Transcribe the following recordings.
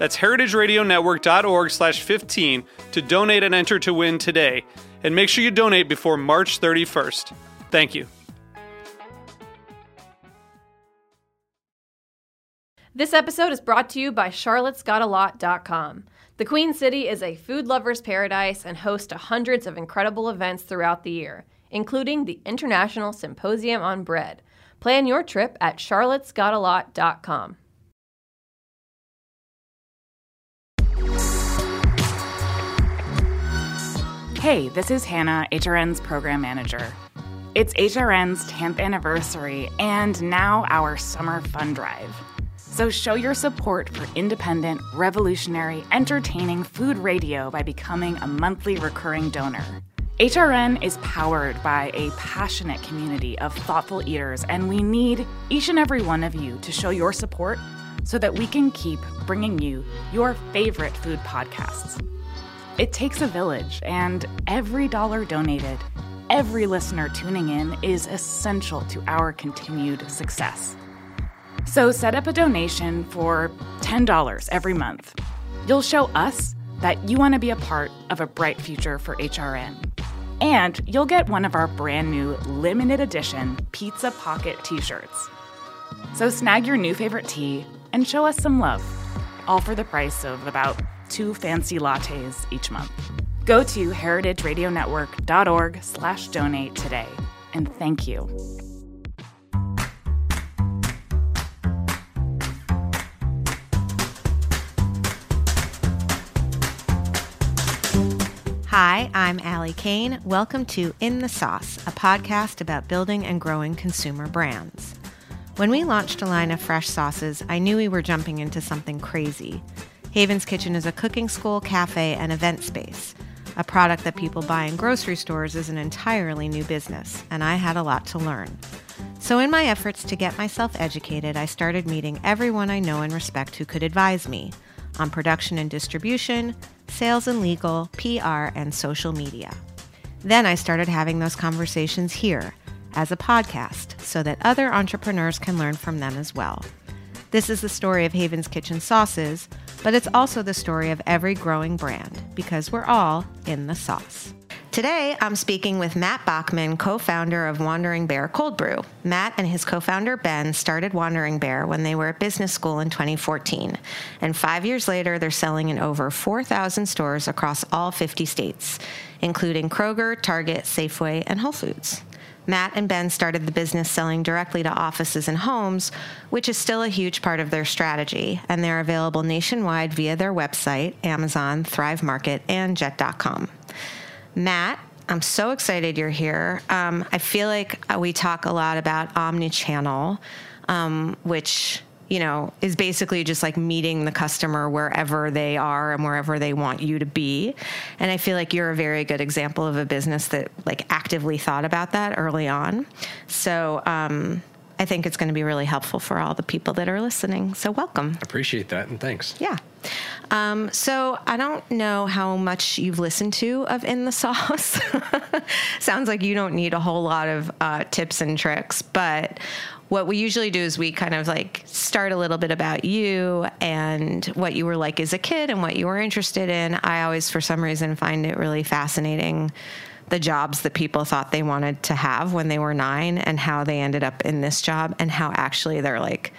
That's heritageradionetwork.org slash 15 to donate and enter to win today. And make sure you donate before March 31st. Thank you. This episode is brought to you by charlottesgotalot.com. The Queen City is a food lover's paradise and hosts to hundreds of incredible events throughout the year, including the International Symposium on Bread. Plan your trip at charlottesgotalot.com. Hey, this is Hannah, HRN's program manager. It's HRN's 10th anniversary and now our summer fun drive. So show your support for independent, revolutionary, entertaining food radio by becoming a monthly recurring donor. HRN is powered by a passionate community of thoughtful eaters, and we need each and every one of you to show your support so that we can keep bringing you your favorite food podcasts. It takes a village, and every dollar donated, every listener tuning in is essential to our continued success. So set up a donation for $10 every month. You'll show us that you want to be a part of a bright future for HRN. And you'll get one of our brand new limited edition Pizza Pocket t shirts. So snag your new favorite tea and show us some love, all for the price of about two fancy lattes each month. Go to heritageradionetwork.org slash donate today. And thank you. Hi, I'm Ali Cayne. Welcome to In the Sauce, a podcast about building and growing consumer brands. When we launched a line of fresh sauces, I knew we were jumping into something crazy. Haven's Kitchen is a cooking school, cafe, and event space. A product that people buy in grocery stores is an entirely new business, and I had a lot to learn. So, in my efforts to get myself educated, I started meeting everyone I know and respect who could advise me on production and distribution, sales and legal, PR, and social media. Then I started having those conversations here as a podcast so that other entrepreneurs can learn from them as well. This is the story of Haven's Kitchen Sauces, but it's also the story of every growing brand because we're all in the sauce. Today, I'm speaking with Matt Bachmann, co founder of Wandering Bear Cold Brew. Matt and his co founder Ben started Wandering Bear when they were at business school in 2014. And five years later, they're selling in over 4,000 stores across all 50 states, including Kroger, Target, Safeway, and Whole Foods. Matt and Ben started the business selling directly to offices and homes, which is still a huge part of their strategy, and they're available nationwide via their website, Amazon, Thrive Market, and Jet.com. Matt, I'm so excited you're here. Um, I feel like we talk a lot about omni-channel, um, which you know is basically just like meeting the customer wherever they are and wherever they want you to be. And I feel like you're a very good example of a business that like actively thought about that early on. So. Um, I think it's going to be really helpful for all the people that are listening. So, welcome. Appreciate that and thanks. Yeah. Um, so I don't know how much you've listened to of In the Sauce. Sounds like you don't need a whole lot of uh, tips and tricks, but what we usually do is we kind of like start a little bit about you and what you were like as a kid and what you were interested in. I always, for some reason, find it really fascinating the jobs that people thought they wanted to have when they were nine and how they ended up in this job and how actually they're like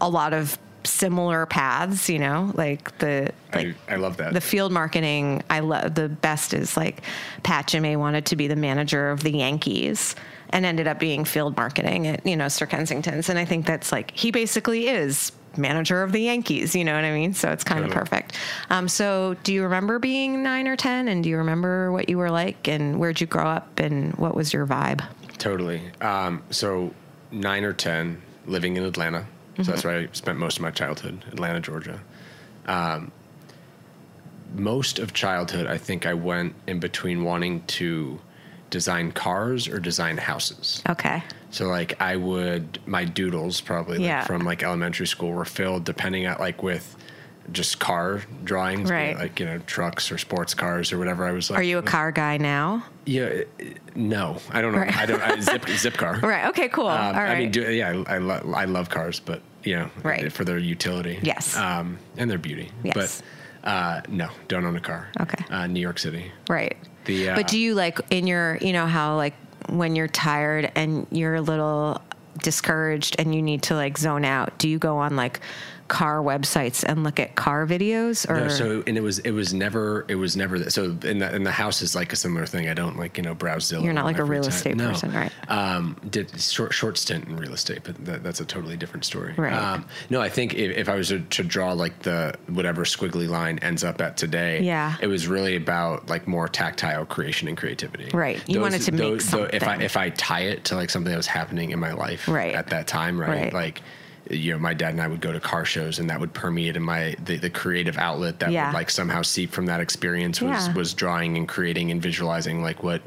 a lot of similar paths, you know, like the like I, I love that. the field marketing I love the best is like Pat Jimmy wanted to be the manager of the Yankees and ended up being field marketing at you know Sir Kensington's and I think that's like he basically is manager of the Yankees you know what I mean so it's kind of Totally. perfect um, so do you remember being nine or ten and do you remember what you were like and where'd you grow up and what was your vibe Totally. Um, so nine or ten, living in Atlanta. So that's where I spent most of my childhood, Atlanta, Georgia. Um, most of childhood, I think I went in between wanting to design cars or design houses. okay So like I would my doodles probably like, Yeah. from like elementary school were filled depending on like with just car drawings, Right. like you know trucks or sports cars or whatever. I was like, are you a car guy now Yeah, it- no, I don't know. Right. I don't. I, zip zip car. right okay cool Um, all right I mean, do, yeah, I, I, lo- I love cars, but you know, Right. for their utility, Yes. um, and their beauty. Yes. But uh, no, don't own a car. Okay. Uh, New York City. Right. The, uh, but do you like in your, you know, how like when you're tired and you're a little discouraged and you need to like zone out, do you go on like car websites and look at car videos or No, so and it was it was never it was never that. So in the in the house is like a similar thing. I don't like you know browse Zillow. You're not like a real time. estate No. person, right? Um, did short short stint in real estate, but that, that's a totally different story. Right. Um, no, I think if, if I was to, to draw like the whatever squiggly line ends up at today, Yeah. it was really about like more tactile creation and creativity. Right. You wanted to make something. If I if I tie it to like something that was happening in my life Right. at that time, right? Right. Like. You know, my dad and I would go to car shows, and that would permeate in my the, the creative outlet that Yeah. would like somehow seep from that experience was Yeah. was drawing and creating and visualizing like what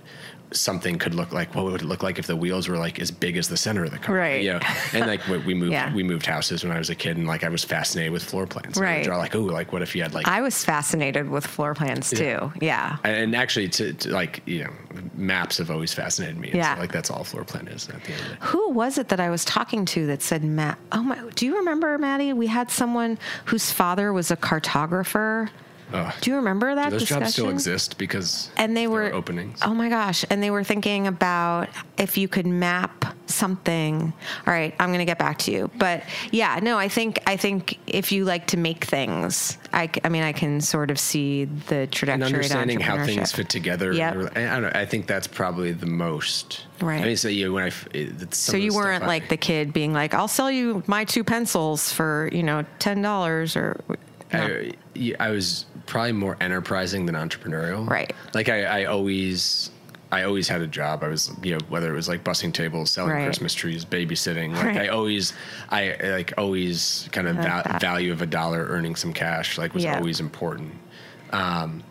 something could look like. What would it look like if the wheels were like as big as the center of the car? Right. Yeah. And like we we moved Yeah. we moved houses when I was a kid, and like I was fascinated with floor plans. I Right. draw like oh like what if you had like I was fascinated with floor plans too. Yeah. and actually to, to like you know maps have always fascinated me. Yeah. So, like that's all floor plan is at the end of day. Who was it that I was talking to that said Matt? Oh my! Do you remember Maddie? We had someone whose father was a cartographer. Oh. Do you remember that Do those discussion? jobs still exist because and they were openings. Oh my gosh! And they were thinking about if you could map something. All right, I'm going to get back to you. But yeah, no, I think I think if you like to make things, I, I mean, I can sort of see the trajectory. and understanding how things fit together. Yep. I, don't know, I think that's probably the most. Right. I mean, so yeah, when I f- it- it's some So you weren't I- like the kid being like, "I'll sell you my two pencils for you know ten dollars," or no. I, I was probably more enterprising than entrepreneurial. Right. Like I, I always, I always had a job. I was, you know, whether it was like bussing tables, selling Right. Christmas trees, babysitting. Like Right. I always, I like always kind of va- value of a dollar, earning some cash, like was Yeah. always important. Um,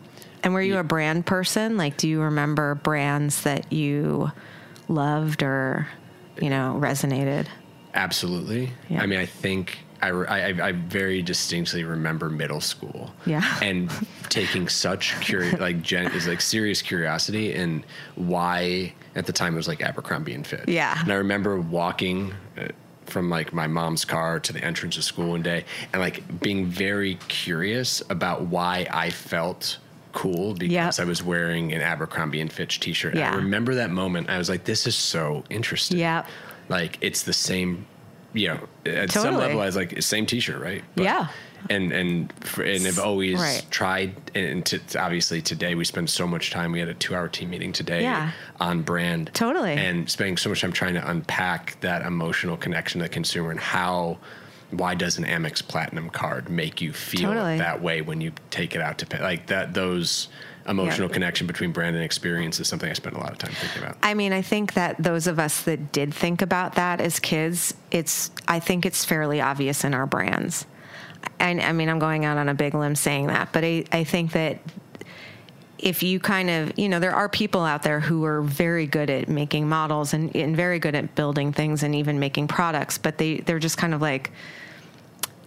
And were you a brand person? Like, do you remember brands that you loved or, you know, resonated? Absolutely. Yeah. I mean, I think I, I, I very distinctly remember middle school. Yeah. And taking such curi- like gen- is like serious curiosity and why at the time it was like Abercrombie and Fitch. Yeah. And I remember walking uh, from like my mom's car to the entrance of school one day and like being very curious about why I felt cool because Yep. I was wearing an Abercrombie and Fitch t-shirt. And Yeah. I remember that moment. I was like, this is so interesting Yeah. like it's the same you know at some level I was like same t-shirt right Yeah. and and for, and have always Right. tried and to, obviously today we spend so much time we had a two hour team meeting today Yeah. on brand Totally. and spending so much time trying to unpack that emotional connection to the consumer and how why does an Amex Platinum card make you feel Totally. that way when you take it out to pay like that those emotional Yeah. connection between brand and experience is something I spend a lot of time thinking about I mean, I think that those of us that did think about that as kids, it's I think it's fairly obvious in our brands. And I mean, I'm going out on a big limb saying that, but I, I think that if you kind of, you know, there are people out there who are very good at making models and, and very good at building things and even making products, but they, they're just kind of like,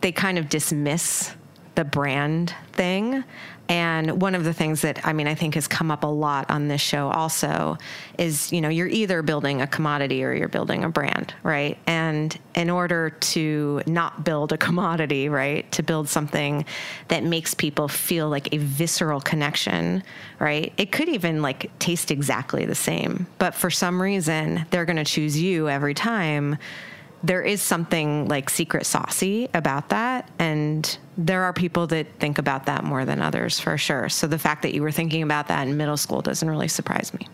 they kind of dismiss the brand thing. And one of the things that I mean, I think has come up a lot on this show also is, you know, you're either building a commodity or you're building a brand, right? And in order to not build a commodity, right, to build something that makes people feel like a visceral connection, right? It could even like taste exactly the same, but for some reason, they're going to choose you every time there is something like secret saucy about that. And there are people that think about that more than others for sure. So the fact that you were thinking about that in middle school doesn't really surprise me.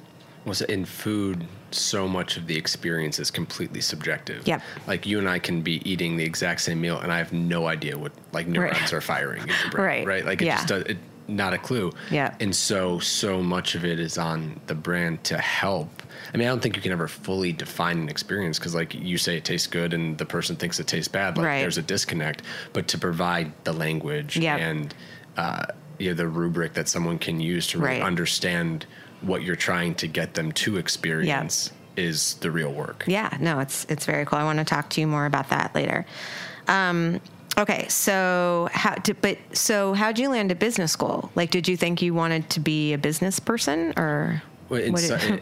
was in food so much of the experience is completely subjective Yep. like you and i can be eating the exact same meal and i have no idea what like neurons Right. are firing in your brain Right. right like it Yeah. just does it, not a clue Yeah. and so so much of it is on the brand to help i mean i don't think you can ever fully define an experience because like you say it tastes good and the person thinks it tastes bad like Right. there's a disconnect but to provide the language Yep. and uh, you know, the rubric that someone can use to really Right. understand what you're trying to get them to experience is the real work. Yeah, no, it's it's very cool. I want to talk to you more about that later. Um, okay, so how? Did, but so how'd you land at business school? Like, did you think you wanted to be a business person, or Well, what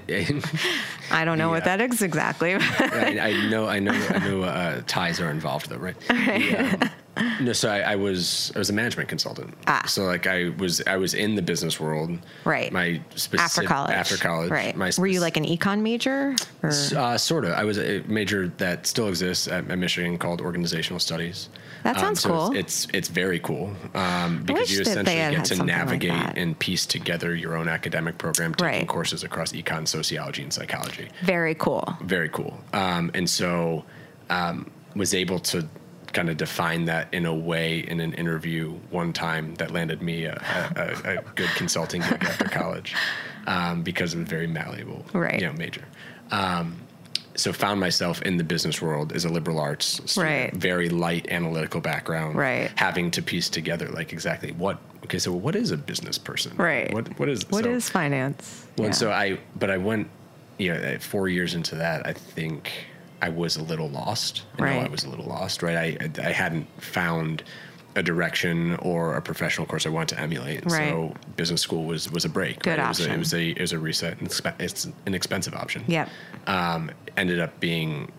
did- I don't know what Yeah. that is exactly. I, I know, I know, I know. Uh, ties are involved, though, right? The, um, no, so I, I was, I was a management consultant. Ah. So like, I was, I was in the business world. Right. My specific after college. After college. right? My Were you like an econ major? Or? Uh, sort of. I was a major that still exists at, at Michigan called organizational studies. That sounds so cool. It's, it's it's very cool um, because you essentially get to something like navigate and piece together your own academic program, taking Right. courses across econ, sociology, and psychology. Very cool. Very cool. Um, and so um, was able to kind of define that in a way in an interview one time that landed me a, a, a, a good consulting gig after college um, because it was very malleable, Right. You know, major. Um, so found myself in the business world as a liberal arts student, Right. very light analytical background, Right. Having to piece together like exactly what. Okay, so what is a business person? Right. What what is What so- is finance? well, and Yeah. so I, but I went, you know, uh, four years into that, I think I was a little lost. I know I was a little lost, right? I, I hadn't found a direction or a professional course I wanted to emulate. Right. So business school was, was a break. Good right? It was a, option. it was a, it was a reset. and It's an expensive option. Yep. Um, ended up being,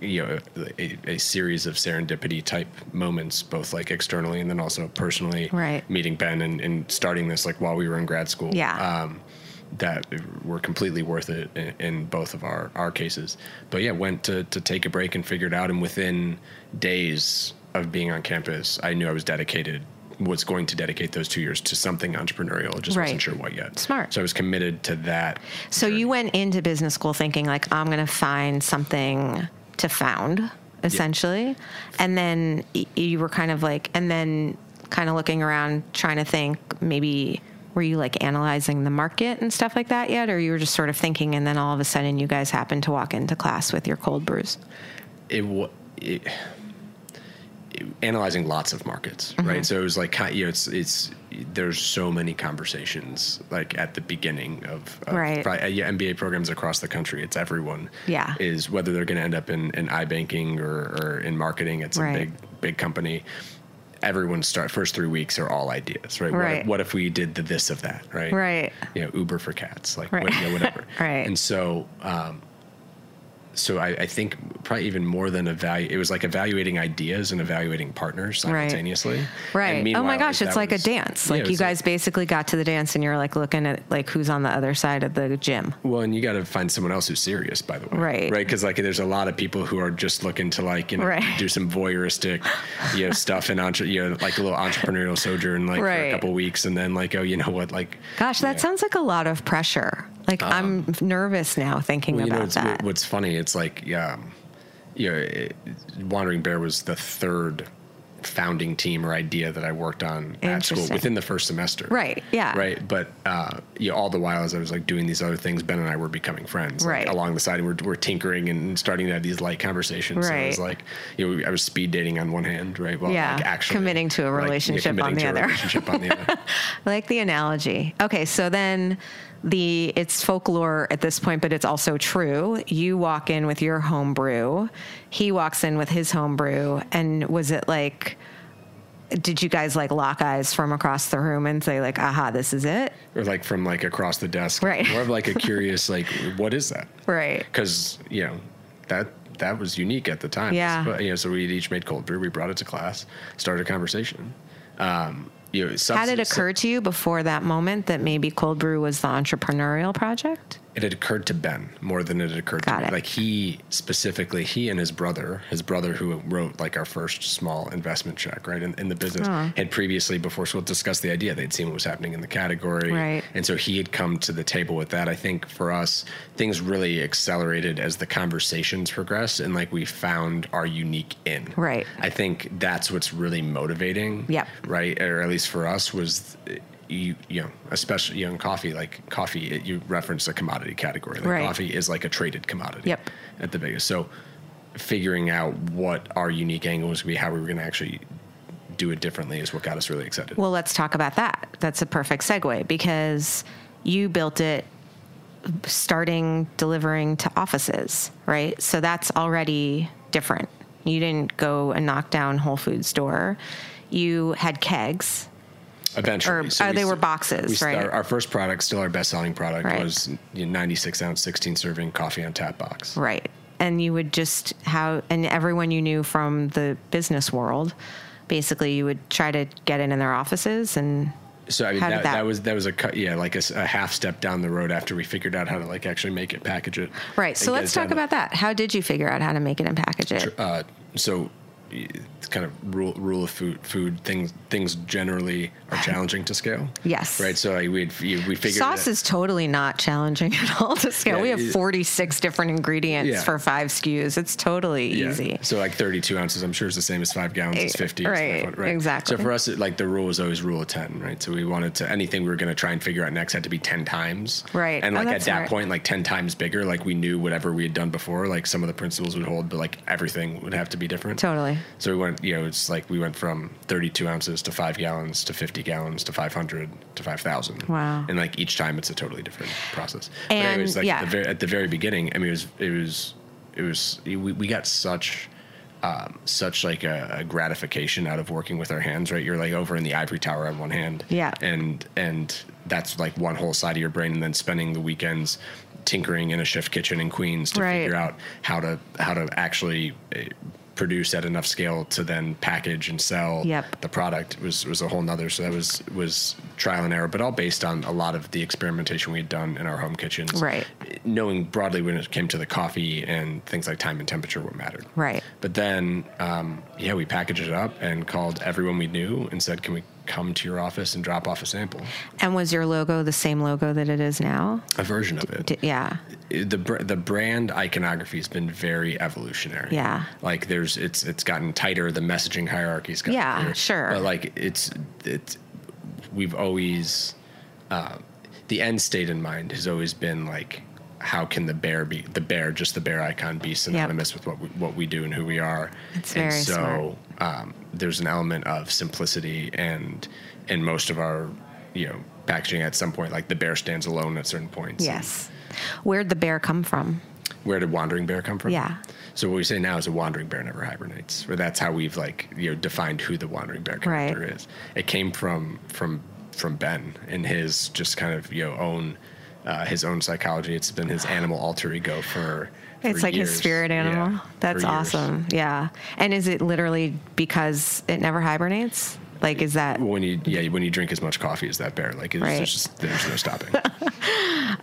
you know, a, a series of serendipity type moments, both like externally and then also personally. Right. Meeting Ben and, and starting this like while we were in grad school Yeah. um, that were completely worth it in, in both of our, our cases. But yeah, went to, to take a break and figured out. And within days of being on campus, I knew I was dedicated, was going to dedicate those two years to something entrepreneurial. Just Right. wasn't sure what yet. Smart. So I was committed to that. So you went into business school thinking like I'm going to find something to found essentially. And then you were kind of like and then kind of looking around trying to think maybe were you like analyzing the market and stuff like that yet or you were just sort of thinking and then all of a sudden you guys happened to walk into class with your cold brews. it, it analyzing lots of markets, Mm-hmm. right? So it was like you know, it's it's there's so many conversations like at the beginning of, of Right. uh, yeah, MBA programs across the country. It's everyone, Yeah. is whether they're going to end up in, in iBanking or, or in marketing at some Right. big big company. Everyone's start first three weeks are all ideas, right? What Right. if, what if we did the this of that, right? Right. You know, Uber for cats, like Right. what, you know, whatever. Right. And so, um, so I, I think probably even more than evaluate, it was like evaluating ideas and evaluating partners simultaneously. Right. And oh my gosh, it's like was- a dance. Like it you guys basically got to the dance and you're like looking at like who's on the other side of the gym. well, and you got to find someone else who's serious, by the way. Right. Right. Because like there's a lot of people who are just looking to like you know Right. do some voyeuristic, you know, stuff and entre- you know like a little entrepreneurial sojourn like for a couple weeks, and then like oh you know what like Gosh, that yeah. sounds like a lot of pressure. Like I'm nervous now thinking Well, you know, about it's, that. what's funny, it's like, yeah, you know, it, Wandering Bear was the third founding team or idea that I worked on at school within the first semester. Right, yeah. Right. But, uh, you know, all the while as I was like doing these other things, Ben and I were becoming friends like, Right. along the side. And we're, we're tinkering and starting to have these light conversations. So it was like, you know, I was speed dating on one hand, right? Well, Yeah, like actually committing to a like, yeah, relationship on the to a other. relationship on the other. I like the analogy. Okay, so then the it's folklore at this point, but it's also true. You walk in with your homebrew, he walks in with his homebrew, and was it like? Did you guys like lock eyes from across the room and say like, "Aha, this is it"? or like from like across the desk. Right. More of like a curious, like, what is that? Right. because you know that that was unique at the time. Yeah. But, you know, so we each made cold brew. We brought it to class, started a conversation. Um, you know, How did it occur to you before that moment that maybe cold brew was the entrepreneurial project? It had occurred to Ben more than it had occurred Got to me. it. Like he specifically, he and his brother, his brother who wrote like our first small investment check, right, in, in the business, had previously before so we'll discuss the idea. They'd seen what was happening in the category, Right. And so he had come to the table with that. I think for us, things really accelerated as the conversations progressed, and like we found our unique in. Right. I think that's what's really motivating. Yep. Right, or at least for us was. You, you know, especially you know, in coffee, like coffee, it, you reference a commodity category. Like Right. coffee is like a traded commodity Yep. at the biggest. So figuring out what our unique angle was going to be, how we were going to actually do it differently is what got us really excited. Well, let's talk about that. That's a perfect segue because you built it starting delivering to offices, right? So that's already different. You didn't go and knock down Whole Foods store. You had kegs. Eventually, or, uh, we they were boxes, we right? Our, our first product, still our best selling product, Right. was you know, 96 ounce, 16 serving coffee on tap box. Right. And you would just how and everyone you knew from the business world, basically you would try to get in in their offices and So I mean, that, that- that was that was a cut, yeah, like a half step down the road after we figured out how to like actually make it, package it. Right. So let's talk about that. How did you figure out how to make it and package it? uh, so kind of rule rule of food food things things generally are challenging to scale. Yes. Right. So like, we we figured Sauce it- is totally not challenging at all to scale. Yeah, we have 46 different ingredients Yeah. for five SKUs. It's totally Yeah. easy. So like 32 ounces, I'm sure is the same as five gallons. It's Eh, 50. right, 500, right. exactly. So for us, it, like the rule was always rule of 10, right? So we wanted to anything we were going to try and figure out next had to be 10 times. Right. And Oh, like at that's that point, like 10 times bigger, like we knew whatever we had done before, like some of the principles would hold, but like everything would have to be different. Totally. So we went, you know, it's like we went from 32 ounces to five gallons to 50 gallons to 500 to 5,000. Wow. And like each time it's a totally different process. but And, anyways, like yeah. at, the very, at the very beginning, I mean, it was, it was, it was, we, we got such, um, such like a, a gratification out of working with our hands, right? You're like over in the ivory tower on one hand. Yeah. And, and that's like one whole side of your brain. And then spending the weekends tinkering in a shift kitchen in Queens to Right. figure out how to, how to actually uh, produce at enough scale to then package and sell Yep. the product was was a whole nother so that was was trial and error but all based on a lot of the experimentation we had done in our home kitchens Right. knowing broadly when it came to the coffee and things like time and temperature what mattered Right. but then um, yeah we packaged it up and called everyone we knew and said can we come to your office and drop off a sample And was your logo the same logo that it is now? a version of it D- yeah. the the brand iconography has been very evolutionary. Yeah. like there's it's it's gotten tighter. The messaging hierarchy's gotten Yeah, sure. But like it's it's we've always uh, the end state in mind has always been like how can the bear be the bear just the bear icon be synonymous with what we, what we do and who we are. That's and very so um, there's an element of simplicity and in most of our you know packaging at some point like the bear stands alone at certain points. Yes. Where'd the bear come from? where did wandering bear come from? Yeah. So what we say now is a wandering bear never hibernates, or that's how we've like you know defined who the wandering bear character Right. is. It came from from from Ben and his just kind of you know own uh, his own psychology. It's been his animal alter ego for. for It's like his spirit animal. Yeah, That's awesome. Yeah. And is it literally because it never hibernates? Like, is that When you yeah when you drink as much coffee as that bear, like it's, Right. there's just there's no stopping.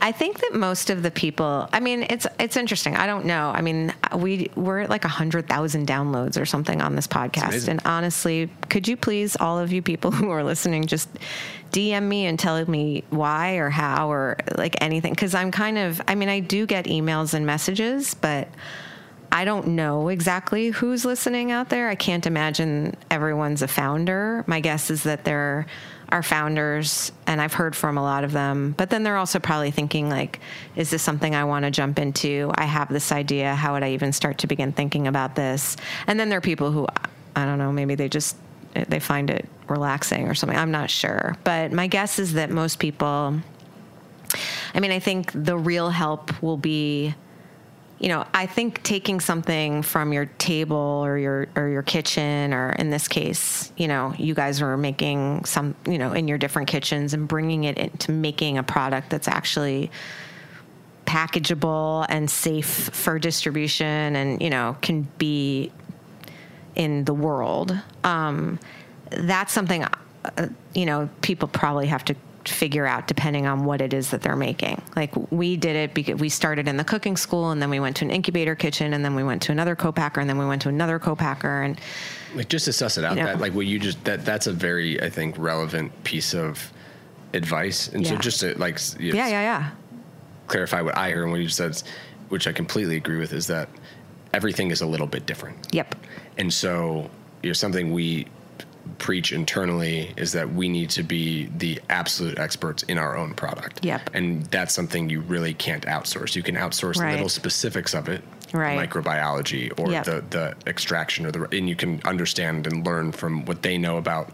I think that most of the people. I mean, it's it's interesting. I don't know. I mean, we we're at like a hundred thousand downloads or something on this podcast. And honestly, could you please, all of you people who are listening, just DM me and tell me why or how or like anything? Because I'm kind of. I mean, I do get emails and messages, but. I don't know exactly who's listening out there. I can't imagine everyone's a founder. My guess is that there are founders, and I've heard from a lot of them. But then they're also probably thinking, like, is this something I want to jump into? I have this idea. How would I even start to begin thinking about this? And then there are people who, I don't know, maybe they just they find it relaxing or something. I'm not sure. But my guess is that most people. I mean, I think the real help will be you know, I think taking something from your table or your or your kitchen, or in this case, you know, you guys were making some, you know, in your different kitchens and bringing it into making a product that's actually packageable and safe for distribution, and you know, can be in the world. Um, that's something, uh, you know, people probably have to figure out depending on what it is that they're making. Like we did it because we started in the cooking school and then we went to an incubator kitchen and then we went to another co-packer and then we went to another co-packer and like just to suss it out You know. that like what you just that that's a very i think relevant piece of advice and so just to like you know, yeah, yeah, yeah. clarify what i heard and what you said which i completely agree with is that everything is a little bit different Yep. and so you know something we preach internally is that we need to be the absolute experts in our own product Yep. and that's something you really can't outsource you can outsource Right. little specifics of it Right. microbiology or Yep. the the extraction or the and you can understand and learn from what they know about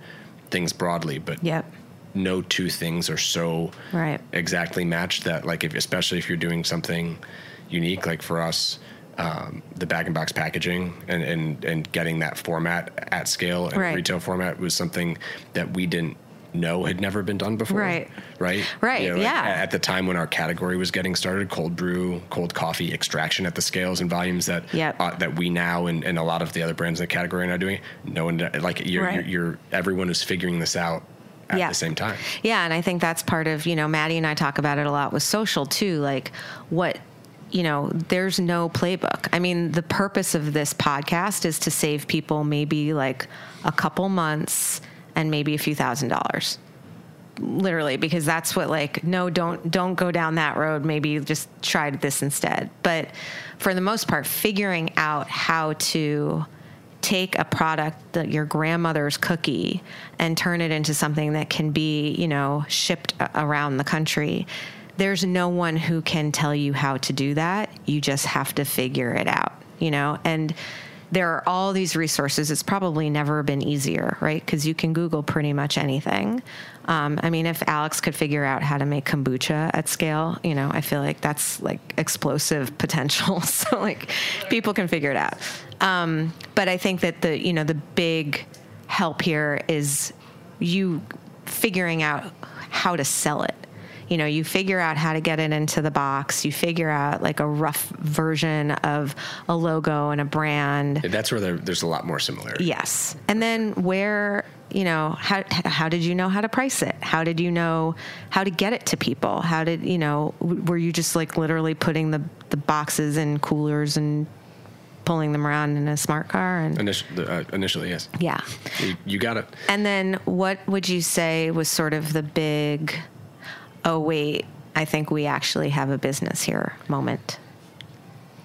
things broadly but Yep. no two things are so Right. exactly matched that like if especially if you're doing something unique like for us um, the bag and box packaging and, and and getting that format at scale and Right. retail format was something that we didn't know had never been done before Right. right Right, like, yeah. at the time when our category was getting started cold brew cold coffee extraction at the scales and volumes that Yep. uh, that we now and, and a lot of the other brands in the category are now doing no one like you're, Right. you're, you're everyone is figuring this out at Yeah. the same time Yeah, and I think that's part of, you know, Maddie and I talk about it a lot with social too. Like, what, you know, there's no playbook. I mean, the purpose of this podcast is to save people maybe like a couple months and maybe a few thousand dollars. Literally, because that's what like no, don't don't go down that road. Maybe just try this instead. But for the most part, figuring out how to take a product that your grandmother's cookie and turn it into something that can be, you know, shipped around the country. There's no one who can tell you how to do that. You just have to figure it out, you know? And there are all these resources. It's probably never been easier, right? Because you can Google pretty much anything. Um, I mean, if Alex could figure out how to make kombucha at scale, you know, I feel like that's like explosive potential. so like people can figure it out. Um, but I think that the you know the big help here is you figuring out how to sell it. You know, you figure out how to get it into the box. You figure out like a rough version of a logo and a brand. That's where there, there's a lot more similarity. Yes. And then where, you know, how how did you know how to price it? How did you know how to get it to people? How did, you know, were you just like literally putting the the boxes in coolers and pulling them around in a smart car and Initially, uh, initially, yes. yeah. You, you got it. And then what would you say was sort of the big oh wait, I think we actually have a business here moment?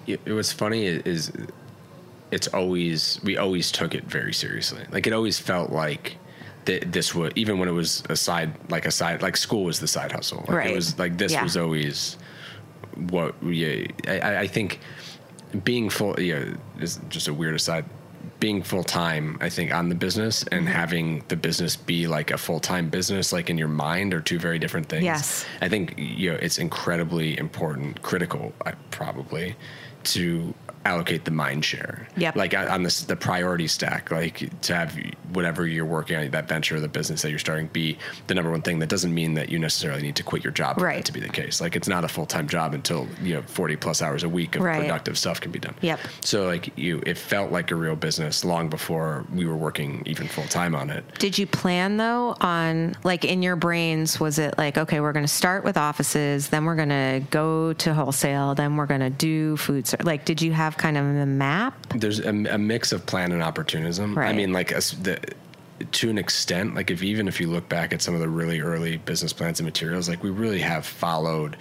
It, it was funny is it's always we always took it very seriously. Like it always felt like th- this was even when it was a side like a side like school was the side hustle. Like Right. It was like this Yeah. was always what we. I, I- I think being full. Yeah, is just a weird aside. Being full time, I think, on the business Mm-hmm. and having the business be like a full time business, like in your mind, are two very different things. Yes. I think you know it's incredibly important, critical, probably, to allocate the mind share. Yep. Like on on this the priority stack, like to have whatever you're working on, that venture or the business that you're starting, be the number one thing. That doesn't mean that you necessarily need to quit your job Right. to be the case. Like it's not a full time job until you know 40 plus hours a week of Right. productive stuff can be done. Yep. So like you, it felt like a real business long before we were working even full time on it. Did you plan though on like in your brains was it like okay we're going to start with offices then we're going to go to wholesale then we're going to do food ser- like did you have kind of a map? there's a, a mix of plan and opportunism. I mean, like us- the, to an extent, like if even if you look back at some of the really early business plans and materials, like we really have followed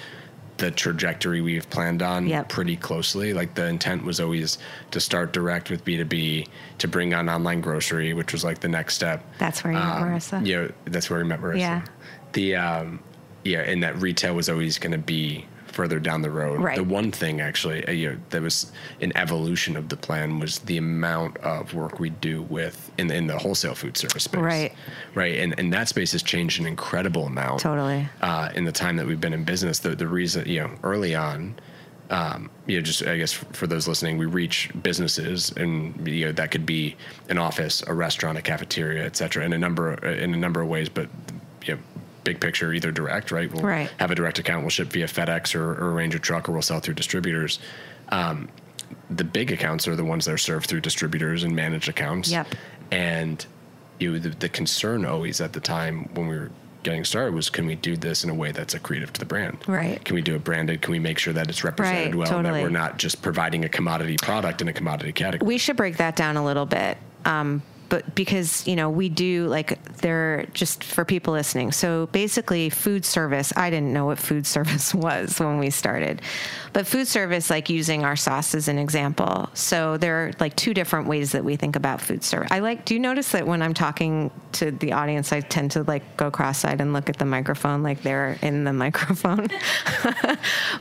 the trajectory we've planned on Yep. pretty closely. Like the intent was always to start direct with B2B, to bring on online grocery, which was like the next step. That's where you met Um, Marissa. Yeah, that's where we met Marissa. Yeah. The um, yeah, and that retail was always going to be further down the road. Right. The one thing actually, uh, you know, that was an evolution of the plan was the amount of work we do with in in the wholesale food service space. Right. Right. And and that space has changed an incredible amount. Totally. Uh, in the time that we've been in business, the the reason you know early on. Um, you know, just I guess for those listening, we reach businesses, and you know that could be an office, a restaurant, a cafeteria, et cetera, in a number in a number of ways. But you know, big picture, either direct, right? We'll Right. have a direct account. We'll ship via FedEx or, or arrange a truck, or we'll sell through distributors. Um, the big accounts are the ones that are served through distributors and managed accounts. Yep. And you know, the, the concern always at the time when we were getting started was can we do this in a way that's accretive to the brand? Right. Can we do it branded? Can we make sure that it's represented Right, well and totally. that we're not just providing a commodity product in a commodity category? we should break that down a little bit. Um, but because you know we do like they're just for people listening. So basically food service i didn't know what food service was when we started but food service like using our sauce as an example. So there are like two different ways that we think about food service. I like do you notice that when i'm talking to the audience i tend to like go cross-eyed and look at the microphone like they're in the microphone?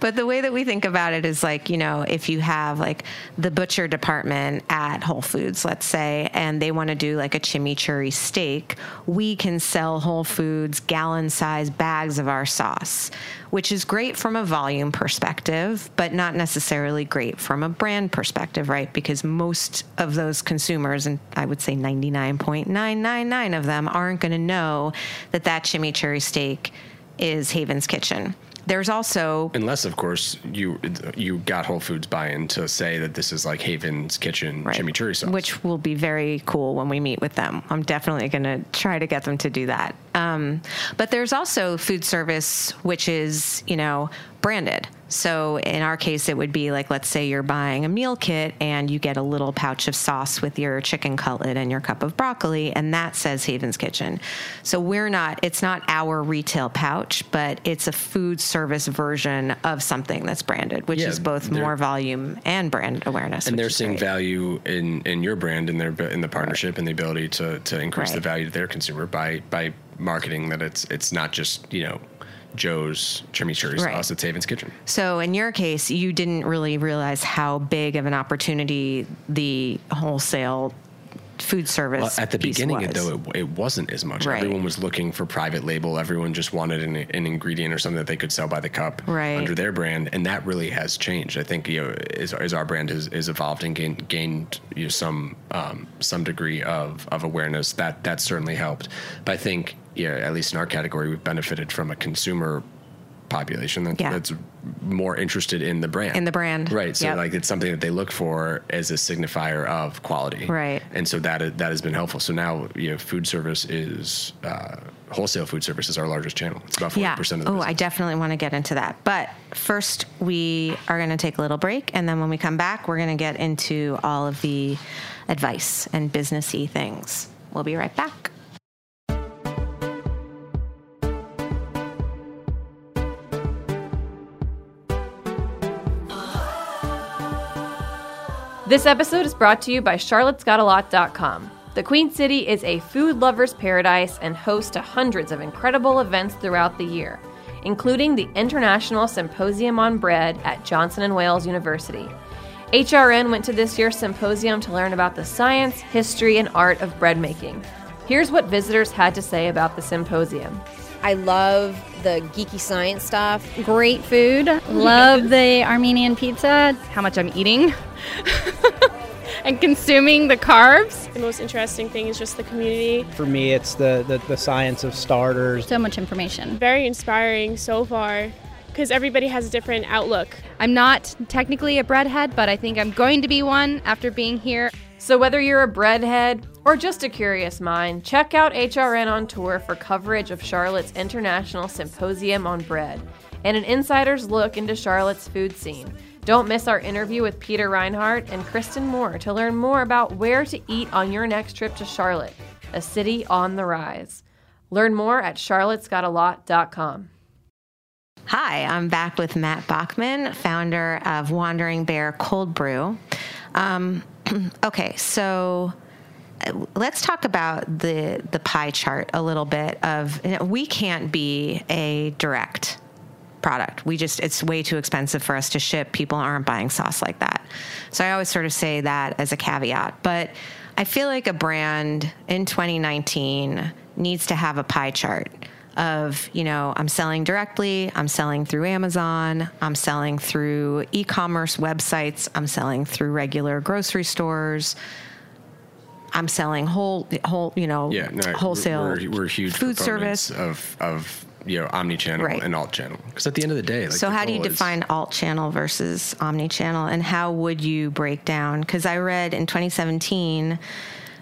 But the way that we think about it is like you know if you have like the butcher department at whole foods let's say and they want to do like a chimichurri steak we can sell whole foods gallon size bags of our sauce which is great from a volume perspective but not necessarily great from a brand perspective right? Because most of those consumers and i would say 99.999 of them aren't going to know that that chimichurri steak is haven's kitchen there's also Unless, of course, you you got Whole Foods buy-in to say that this is like Haven's Kitchen Right. chimichurri sauce. Which will be very cool when we meet with them. I'm definitely going to try to get them to do that. Um, but there's also food service, which is, you know, branded. So in our case, it would be like, let's say you're buying a meal kit and you get a little pouch of sauce with your chicken cutlet and your cup of broccoli, and that says Haven's Kitchen. So we're not, it's not our retail pouch, but it's a food service version of something that's branded, which Yeah, is both more volume and brand awareness. and they're seeing great. value in, in your brand and their in the partnership and the ability to, to increase the value to their consumer by by marketing that it's it's not just you know Joe's chimichurri Right. sauce, at Haven's Kitchen. So in your case, you didn't really realize how big of an opportunity the wholesale food service Well, at the beginning, was. though, it, it wasn't as much. Right. Everyone was looking for private label. Everyone just wanted an, an ingredient or something that they could sell by the cup Right. under their brand, and that really has changed. I think you know, as, as our brand has, has evolved and gained, gained you know, some um, some degree of, of awareness, that that certainly helped. But I think, yeah, at least in our category, we've benefited from a consumer population that, Yeah. that's more interested in the brand. In the brand. right? So Yep. like it's something that they look for as a signifier of quality, Right. and so that that has been helpful. So now, you know, food service is uh, wholesale food service is our largest channel. It's about forty yeah. percent of the Oh. I definitely want to get into that. But first, we are going to take a little break, and then when we come back, we're going to get into all of the advice and businessy things. We'll be right back. This episode is brought to you by charlottesgotalot.com. The Queen City is a food lover's paradise and host to hundreds of incredible events throughout the year, including the International Symposium on Bread at Johnson & Wales University. HRN went to this year's symposium to learn about the science, history, and art of bread making. Here's what visitors had to say about the symposium. I love the geeky science stuff. great food. Love the Armenian pizza. How much I'm eating and consuming the carbs. The most interesting thing is just the community. For me, it's the, the, the science of starters. So much information. Very inspiring so far because everybody has a different outlook. I'm not technically a breadhead, but I think I'm going to be one after being here. So, whether you're a breadhead or just a curious mind, check out HRN on tour for coverage of Charlotte's International Symposium on Bread and an insider's look into Charlotte's food scene. Don't miss our interview with Peter Reinhart and Kristen Moore to learn more about where to eat on your next trip to Charlotte, a city on the rise. Learn more at charlottesgotalot.com. Hi, I'm back with Matt Bachmann, founder of Wandering Bear Cold Brew. Um, okay, so uh, let's talk about the the pie chart a little bit. Of we can't be a direct product. We just it's way too expensive for us to ship. People aren't buying sauce like that. So I always sort of say that as a caveat, but I feel like a brand in 2019 needs to have a pie chart of, you know, I'm selling directly, I'm selling through Amazon, I'm selling through e-commerce websites, I'm selling through regular grocery stores. I'm selling whole, whole, you know, yeah, no, wholesale We're, we're huge food service. of of you know omni-channel Right. and alt-channel because at the end of the day, like, so the how do you is- define alt channel versus omni channel and how would you break down because i read in 2017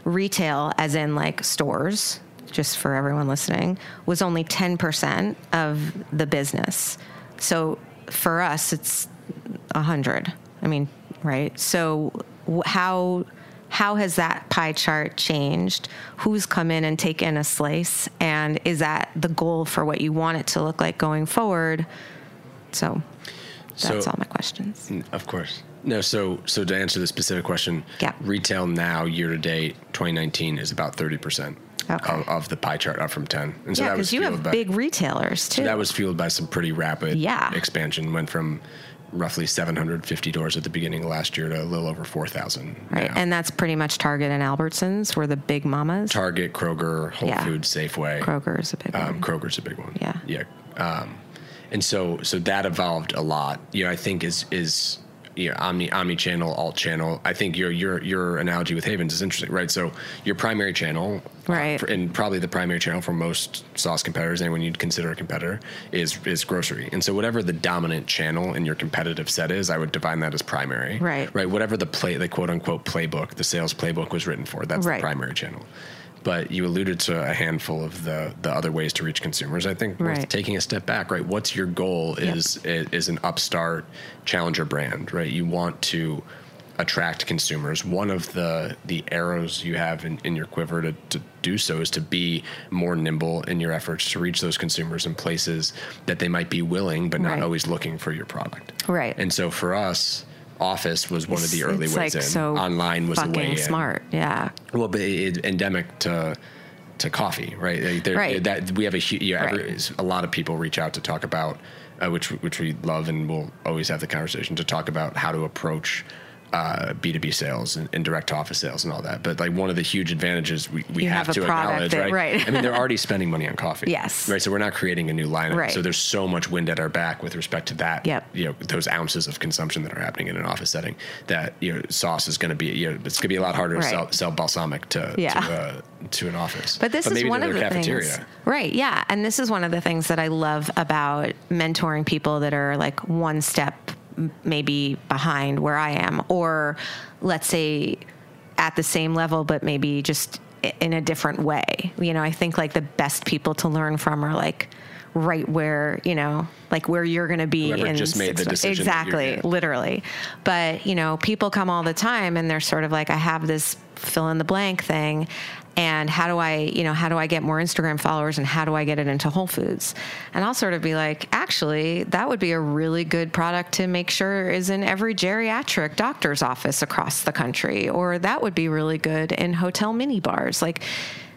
retail as in like stores just for everyone listening, was only 10% of the business. So for us, it's 100. I mean, right? So how how has that pie chart changed? Who's come in and taken a slice? And is that the goal for what you want it to look like going forward? So that's So- all my questions. Of course. No, so so to answer the specific question, Yeah. retail now year to date 2019 is about 30% Okay. of, of the pie chart up from 10. And so yeah, that was because you have by big retailers too. so that was fueled by some pretty rapid Yeah. expansion went from roughly 750 doors at the beginning of last year to a little over 4,000 right, now. and that's pretty much Target and Albertsons were the big mamas. Target, Kroger, Whole Yeah. Foods, Safeway. Kroger is a big Um, one. Kroger's a big one. Yeah. Yeah. Um, and so so that evolved a lot. You know, I think is is you know, omni omni channel, alt channel. I think your your your analogy with Havens is interesting, right? So your primary channel, Right. for- and probably the primary channel for most sauce competitors, anyone you'd consider a competitor, is is grocery. And so whatever the dominant channel in your competitive set is, I would define that as primary. Right. Right. Whatever the play, the quote unquote playbook, the sales playbook was written for, that's Right. the primary channel. But you alluded to a handful of the the other ways to reach consumers. I think worth Right. taking a step back, right? What's your goal? Yep. Is is an upstart challenger brand, right? You want to attract consumers. One of the the arrows you have in, in your quiver to, to do so is to be more nimble in your efforts to reach those consumers in places that they might be willing but not Right. always looking for your product. Right. And so for us, Office was one of the early it's ways like in. so Online was a fucking way in. smart. Yeah. Well, but it, endemic to to coffee, right? There- Right. That we have a hu- yeah, every, Right. a lot of people reach out to talk about, uh, which which we love, and we'll always have the conversation to talk about how to approach. Uh, B2B sales and, and direct to office sales and all that. But like one of the huge advantages we, we have, have to acknowledge, that- right? right. I mean, they're already spending money on coffee. Yes. Right. So we're not creating a new lineup. Right. So there's so much wind at our back with respect to that. Yep. You know, those ounces of consumption that are happening in an office setting that, you know, sauce is going to be, you know, it's going to be a lot harder Right. to sell, sell balsamic to, Yeah. to, uh, to an office. But this is maybe one of the cafeteria. things, right? Yeah, and this is one of the things that I love about mentoring people that are like one step maybe behind where I am, or let's say at the same level, but maybe just in a different way. You know, I think like the best people to learn from are like right where you know like where you're going to be Whoever in just made the decision exactly. literally. But you know people come all the time and they're sort of like i have this fill in the blank thing and how do i you know how do i get more instagram followers and how do i get it into whole foods? And i'll sort of be like actually that would be a really good product to make sure is in every geriatric doctor's office across the country or that would be really good in hotel mini bars. Like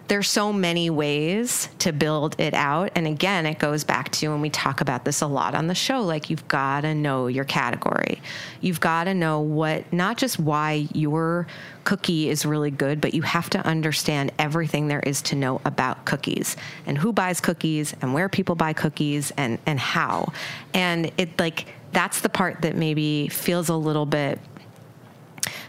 there's so many ways to build it out. And again, it goes back to when we talk about this a lot on the show like, you've got to know your category. You've got to know what, not just why your cookie is really good, but you have to understand everything there is to know about cookies and who buys cookies and where people buy cookies and, and how. And it like, that's the part that maybe feels a little bit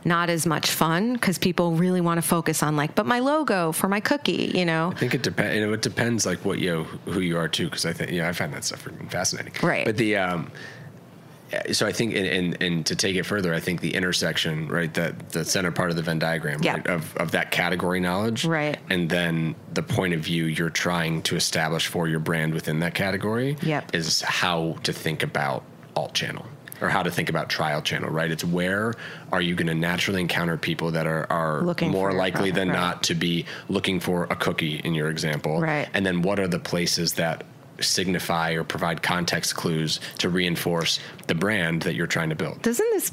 not as much fun because people really want to focus on like, but my logo for my cookie, you know? I think it depends. You know, it depends like what you know, who you are too, because I think you know I find that stuff freaking fascinating. Right. But the um, so I think and, and and to take it further, I think the intersection, right, that the center part of the Venn diagram, Yeah. right, of of that category knowledge, Right. and then the point of view you're trying to establish for your brand within that category, Yep. is how to think about alt channel or how to think about trial channel, right? It's where are you going to naturally encounter people that are, are Looking more for your likely than right. not to be looking for a cookie in your example. Right. And then what are the places that signify or provide context clues to reinforce the brand that you're trying to build? Doesn't this,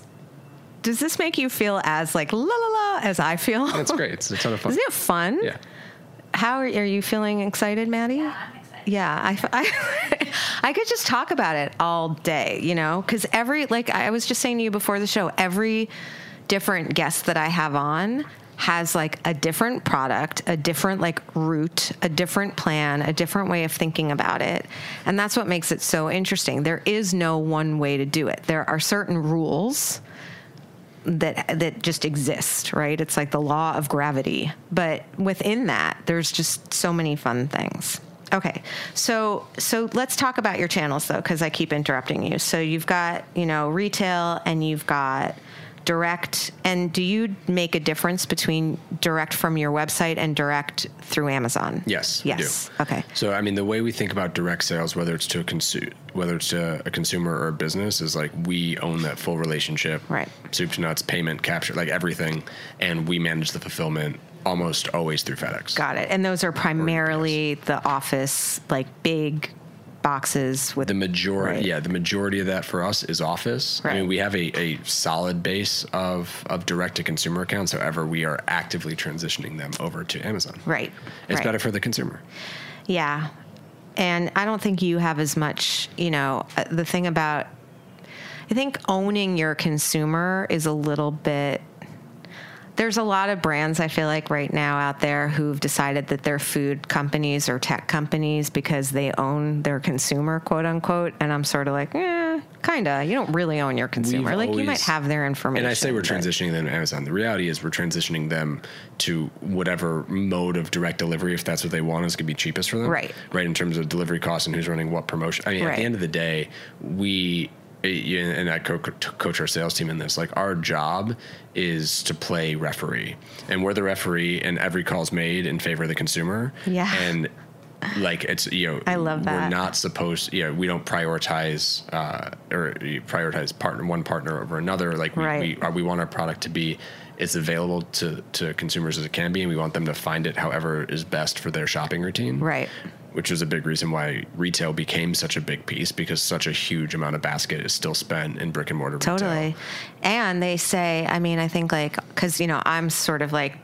does this make you feel as like la la la as I feel? That's great. It's a ton of fun. Isn't it fun? Yeah. How are, are you feeling excited, Maddie? Yeah, I'm excited. Yeah, I, I, I could just talk about it all day, you know, because every, like I was just saying to you before the show, every different guest that I have on has like a different product, a different like route, a different plan, a different way of thinking about it. And that's what makes it so interesting. There is no one way to do it. There are certain rules that that just exist, right? It's like the law of gravity. But within that, there's just so many fun things. Okay. So so let's talk about your channels though cuz I keep interrupting you. So you've got, you know, retail and you've got direct and do you make a difference between direct from your website and direct through Amazon? Yes. Yes. Do. Okay. So I mean, the way we think about direct sales, whether it's to a consu- whether it's to a consumer or a business, is like we own that full relationship. Right. Soup to nuts, payment, capture, like everything, and we manage the fulfillment almost always through FedEx. Got it. And those are primarily the office, like big boxes with the majority Right. yeah the majority of that for us is office i mean we have a, a solid base of of direct to consumer accounts however we are actively transitioning them over to amazon Right. it's right. better for the consumer Yeah. And I don't think you have as much, you know, uh, the thing about, I think owning your consumer is a little bit. There's a lot of brands I feel like right now out there who've decided that they're food companies or tech companies because they own their consumer, quote unquote. And I'm sort of like, eh, kind of. You don't really own your consumer. We've like you might have their information. And I say we're transitioning them to Amazon. The reality is we're transitioning them to whatever mode of direct delivery, if that's what they want, is going to be cheapest for them. Right. Right. In terms of delivery costs and who's running what promotion. I mean, at the end of the day, we and I co- coach our sales team in this. Like our job is to play referee, and we're the referee, and every call's made in favor of the consumer. Yeah. And like it's you know I love that we're not supposed you know we don't prioritize uh, or prioritize partner one partner over another like we, Right. we, we want our product to be as available to, to consumers as it can be and we want them to find it however is best for their shopping routine Right. Which is a big reason why retail became such a big piece because such a huge amount of basket is still spent in brick and mortar retail. Totally. And they say, I mean, I think like, because, you know, I'm sort of like,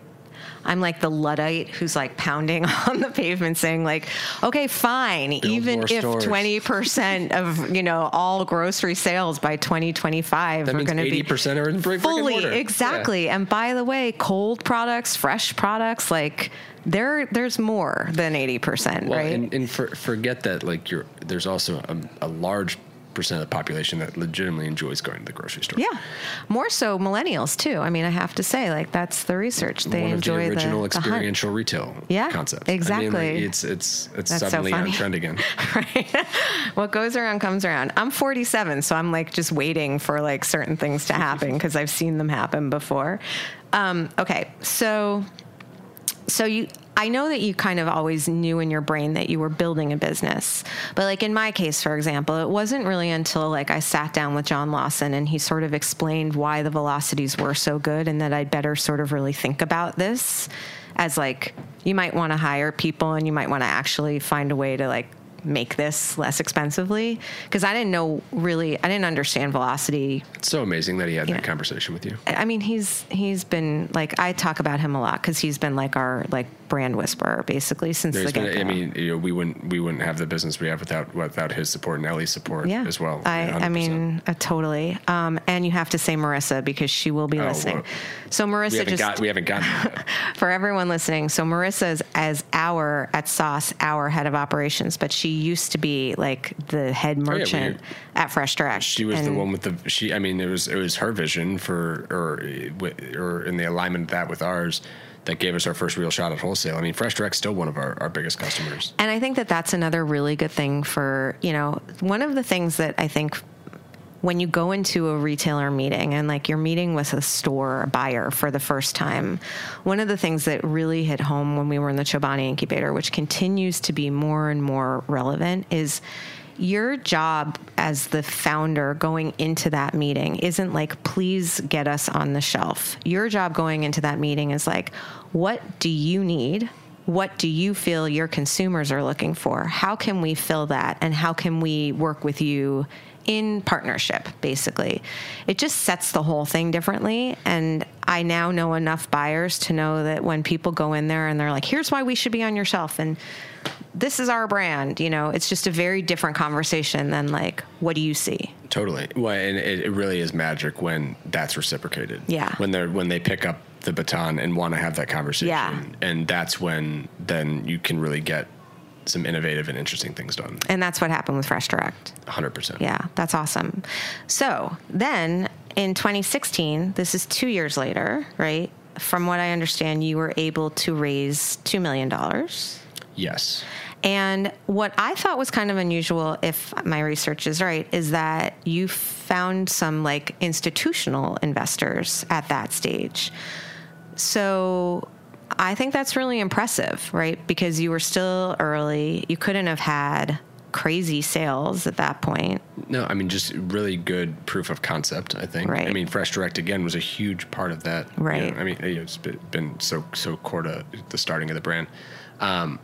I'm like the Luddite who's like pounding on the pavement saying, like, okay, fine, even if stores. 20% of, you know, all grocery sales by 2025 that are going to be 80% are in brick, brick and fully mortar. exactly and by the way cold products fresh products like there there's more than 80% Well, right and, and for, forget that like you're there's also a, a large percent of the population that legitimately enjoys going to the grocery store. yeah more so millennials too i mean i have to say like that's the research they One enjoy the original the, the experiential retail Yeah, concept. I mean, exactly. like, it's it's it's That's so suddenly on funny. trend again. Right. what goes around comes around. I'm 47, so I'm like just waiting for like certain things to happen because I've seen them happen before. Um, okay, so so you I know that you kind of always knew in your brain that you were building a business. But like in my case for example, it wasn't really until like I sat down with John Lawson and he sort of explained why the velocities were so good and that I'd better sort of really think about this as like you might want to hire people and you might want to actually find a way to like make this less expensively because I didn't know really I didn't understand velocity It's so amazing that he had Yeah. that conversation with you. I mean, he's he's been like I talk about him a lot because he's been like our like brand whisperer basically since There's the get I mean, you know, we wouldn't we wouldn't have the business we have without without his support and Ellie's support yeah, as well. I Yeah, I 100%. mean, uh, totally. Um, and you have to say Marissa because she will be Oh, listening. well, So we Marissa haven't just got we haven't gotten for everyone listening. So Marissa is as our at Sauce, our head of operations, but she used to be like the head Oh, yeah, merchant at Fresh Direct. She was the one with the she. I mean, it was it was her vision for or or in the alignment of that with ours that gave us our first real shot at wholesale. I mean, Fresh Direct's still one of our, our biggest customers. And I think that that's another really good thing for, you know, one of the things that I think when you go into a retailer meeting and like you're meeting with a store buyer for the first time, one of the things that really hit home when we were in the Chobani incubator, which continues to be more and more relevant, is your job as the founder going into that meeting isn't like, please get us on the shelf. Your job going into that meeting is like, what do you need? What do you feel your consumers are looking for? How can we fill that? And how can we work with you in partnership, basically? It just sets the whole thing differently. And I now know enough buyers to know that when people go in there and they're like, here's why we should be on your shelf. And this is our brand, you know, it's just a very different conversation than like, what do you see? Totally. Well, and it, it really is magic when that's reciprocated. Yeah. When they're when they pick up the baton and want to have that conversation. Yeah. And that's when then you can really get some innovative and interesting things done. And that's what happened with Fresh Direct. 100%. Yeah, that's awesome. So then in 2016, this is two years later, right? From what I understand, you were able to raise $2 million. Yes. And what I thought was kind of unusual, if my research is right, is that you found some like institutional investors at that stage. So I think that's really impressive, right? Because you were still early. You couldn't have had crazy sales at that point. No, I mean just really good proof of concept. I think. Right. I mean, Fresh Direct again was a huge part of that. you Right. know, I mean, it's been- so so core to the starting of the brand. Um,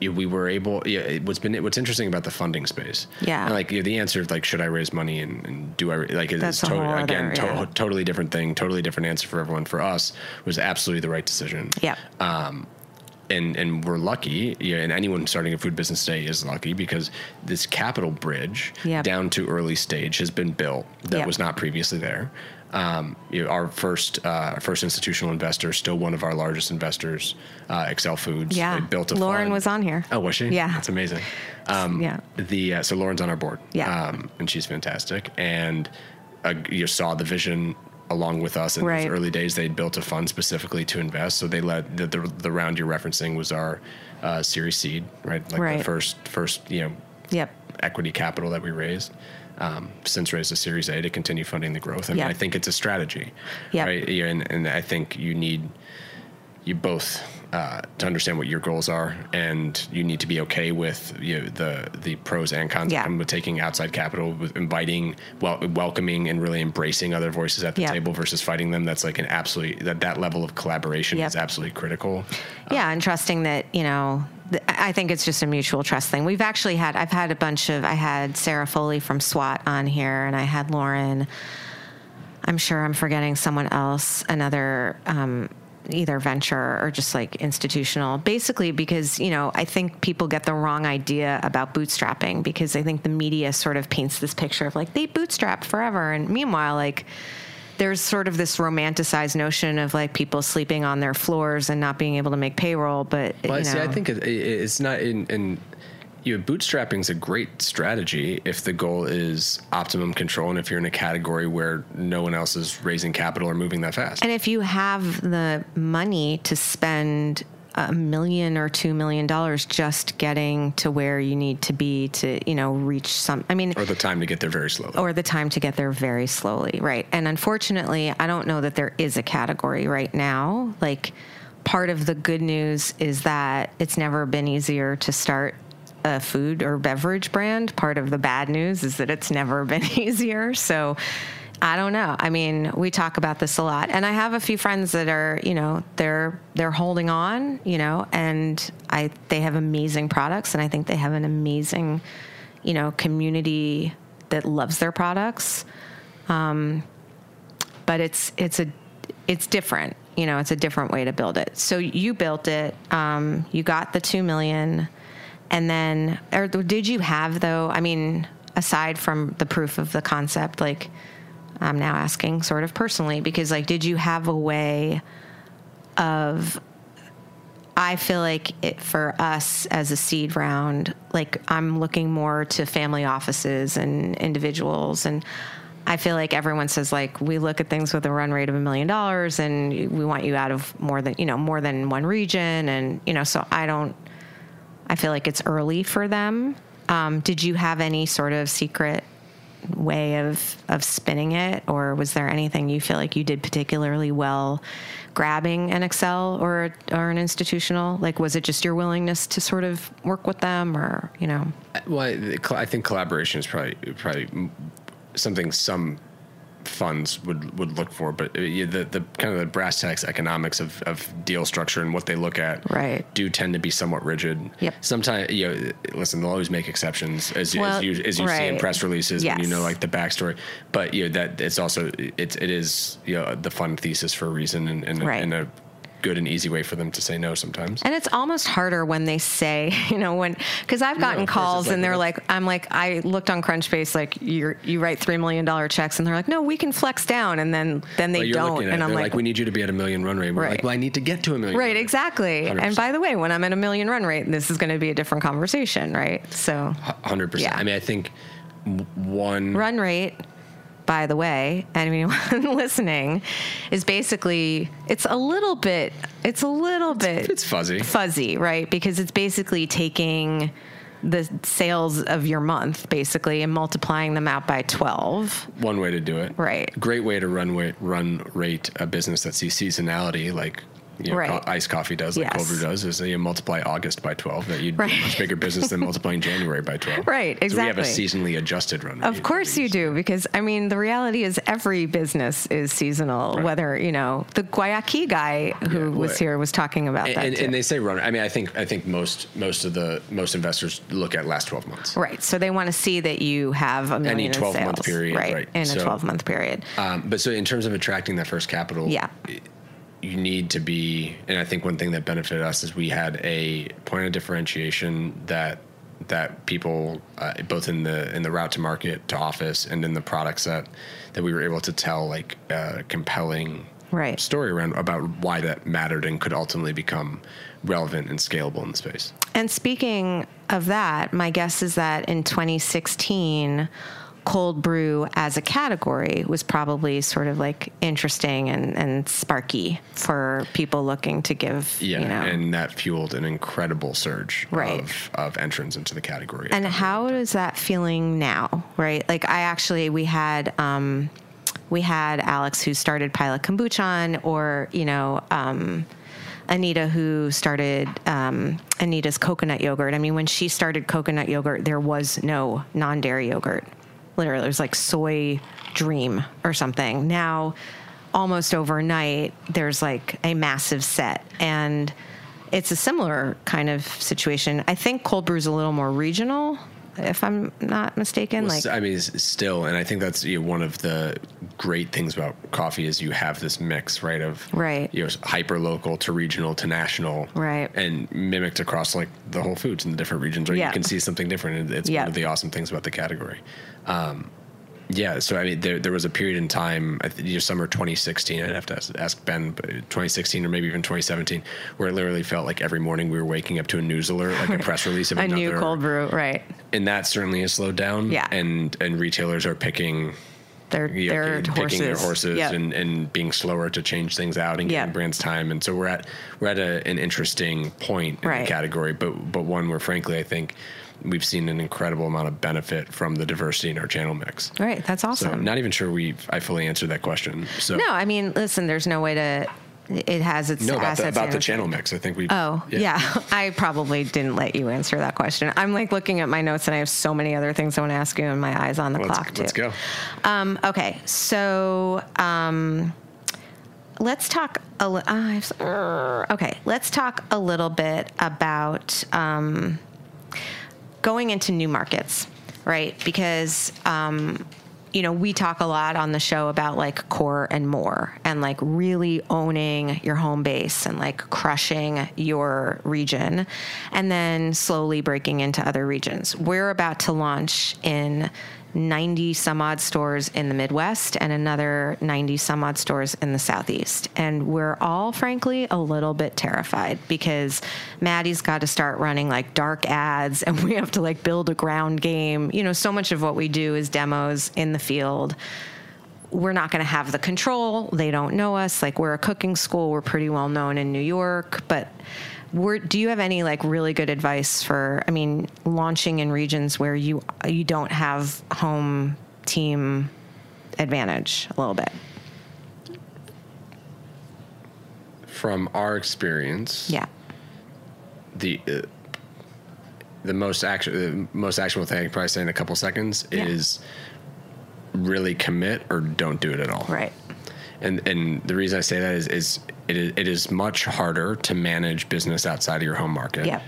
we were able. Yeah, what's been what's interesting about the funding space. Yeah. and like yeah, the answer of like should I raise money and, and do I like it's totally again other- to- yeah. totally different thing, totally different answer for everyone. For us, was absolutely the right decision. Yeah. Um, and and we're lucky, yeah, and anyone starting a food business today is lucky because this capital bridge Yep. down to early stage has been built that Yep. was not previously there. Um, you know, our first uh, first institutional investor, still one of our largest investors, uh, AccelFoods. Yeah. they built a Lauren fund. was on here. Oh, was she? Yeah. that's amazing. Um, Yeah. The uh, so Lauren's on our board. Yeah. um, and she's fantastic. And uh, you saw the vision along with us in Right. those early days. They'd built a fund specifically to invest. So they led the the, the round you're referencing was our uh, Series Seed, right? Like Right. the first first you know Yep. equity capital that we raised. Um, since raised a Series A to continue funding the growth. I mean, Yeah. I think it's a strategy, Yep. right? And, and I think you need you both uh, to understand what your goals are, and you need to be okay with you know, the the pros and cons Yeah. with taking outside capital, with inviting, well, welcoming, and really embracing other voices at the Yep. table versus fighting them. That's like an absolutely that that level of collaboration Yep. is absolutely critical. Yeah, and trusting that you know. I think it's just a mutual trust thing. We've actually had. I've had a bunch of. I had Sarah Foley from SWAT on here, and I had Lauren. I'm sure I'm forgetting someone else. Another. Um, either venture or just like institutional basically because you know i think people get the wrong idea about bootstrapping because i think the media sort of paints this picture of like they bootstrap forever and meanwhile like there's sort of this romanticized notion of like people sleeping on their floors and not being able to make payroll but Well, you know see, I think it, it- it's not in. in you know, bootstrapping is a great strategy if the goal is optimum control and if you're in a category where no one else is raising capital or moving that fast. And if you have the money to spend a million or two million dollars just getting to where you need to be to, you know, reach some, I mean, or the time to get there very slowly. or the time to get there very slowly, right? And unfortunately, I don't know that there is a category right now. Like, part of the good news is that it's never been easier to start a food or beverage brand. Part of the bad news is that it's never been easier. So, I don't know. I mean, we talk about this a lot, and I have a few friends that are, you know, they're they're holding on, you know, and I they have amazing products, and I think they have an amazing, you know, community that loves their products. Um, but it's it's a it's different, you know, it's a different way to build it. So you built it, um, you got the two million, and then or did you have though? I mean, aside from the proof of the concept, like. I'm now asking sort of personally because like did you have a way of I feel like it for us as a seed round like I'm looking more to family offices and individuals and I feel like everyone says like we look at things with a run rate of a million dollars and we want you out of more than you know more than one region and you know so I don't I feel like it's early for them. Um, did you have any sort of secret way of of spinning it, or was there anything you feel like you did particularly well grabbing an Accel or or an institutional? Like, was it just your willingness to sort of work with them, or you know? Well, I, think collaboration is probably probably something some funds would would look for, but uh, the the kind of the brass tacks economics of, of deal structure and what they look at Right. do tend to be somewhat rigid. Yep. Sometimes you know, listen, they'll always make exceptions as, you Well, as you as you see in press releases and you know like the backstory. But you know that it's also it's it is you know the fund thesis for a reason and, and, Right. and a good and easy way for them to say no sometimes. And it's almost harder when they say, you know, when because I've gotten course, calls like and they're that. like, I'm like, I looked on Crunchbase, like you you write three million dollar checks, and they're like, no, we can flex down, and then then they don't, and I'm like, like, we need you to be at a million run rate. We're Right. like, well, I need to get to a million. right, exactly. And 100%. by the way, when I'm at a million run rate, this is going to be a different conversation, right? So Hundred percent. I mean, I think one run rate, by the way, anyone listening, is basically it's a little bit it's a little bit It's fuzzy. fuzzy, right? Because it's basically taking the sales of your month basically and multiplying them out by 12. One way to do it. Right. Great way to run run rate a business that sees seasonality like you know, Right. co- iced coffee does, like Yes. cold brew does, is that you multiply August by 12. That you'd Right. be a much bigger business than multiplying January by 12. Right, exactly. So we have a seasonally adjusted run. Of course you do, because I mean, the reality is every business is seasonal. Right. Whether you know the Guayaki guy who Yeah, was here was talking about And, that and, and they say run. I mean, I think I think most most of the most investors look at last 12 months. right, so they want to see that you have a million in 12 month period, right, right. in a twelve month period. Um, but so in terms of attracting that first capital, Yeah. You need to be. And I think one thing that benefited us is we had a point of differentiation that that people uh, both in the in the route to market to office and in the product set that we were able to tell like uh, compelling Right. story around about why that mattered and could ultimately become relevant and scalable in the space. And speaking of that, my guess is that in 2016, cold brew as a category was probably sort of like interesting and, and sparky for people looking to give, Yeah, you know. and that fueled an incredible surge Right. of, of entrance into the category. And how is that feeling now? Right? Like I actually we had um, we had Alex who started Pilot Kombucha, or you know. Um, Anita, who started um, Anita's coconut yogurt. I mean, when she started coconut yogurt, there was no non dairy yogurt. Literally, it was like soy dream or something. Now, almost overnight, there's like a massive set. And it's a similar kind of situation. I think cold brew is a little more regional, if I'm not mistaken. Well, like, I mean, still, and I think that's you know, one of the great things about coffee is you have this mix, right? Of Right. you know, hyper local to regional to national, Right. and mimicked across like the Whole Foods in the different regions, right? Yeah. You can see something different, and it's Yeah. one of the awesome things about the category. Um, yeah, so I mean, there there was a period in time, I think, you know, summer 2016. I'd have to ask, Ben, 2016 or maybe even 2017, where it literally felt like every morning we were waking up to a news alert, like a press release of a another new cold brew, right? and that certainly has slowed down. Yeah. and and retailers are picking Their, know, their picking horses. their horses Yep. and, and being slower to change things out and giving brands time. And so we're at we're at a, an interesting point in Right. the category, but but one where frankly I think we've seen an incredible amount of benefit from the diversity in our channel mix. Right, that's So awesome. I'm not even sure we I fully answered that question. So no, I mean, listen, there's no way to. It has its no about the, about the channel mix. I think we Oh, yeah. I probably didn't let you answer that question. I'm like looking at my notes and I have so many other things I want to ask you, and my eyes on the Let's, clock, too. let's go. Um, okay, so um, let's talk. A li- ah, uh, okay, let's talk a little bit about um, going into new markets, right? Because um, you know we talk a lot on the show about like core and more, and like really owning your home base and like crushing your region, and then slowly breaking into other regions. We're about to launch in 90 some odd stores in the Midwest and another 90 some odd stores in the Southeast. And we're all, frankly, a little bit terrified because Maddie's got to start running like dark ads and we have to like build a ground game. You know, so much of what we do is demos in the field we're not going to have the control. They don't know us. Like we're a cooking school. We're pretty well known in New York, but we're, do you have any like really good advice for? I mean, launching in regions where you you don't have home team advantage a little bit. From our experience, Yeah. the uh, the most action the most actionable thing I can probably say in a couple seconds Yeah. is really commit or don't do it at all. Right. And and the reason I say that is is it is, it is much harder to manage business outside of your home market. Yep.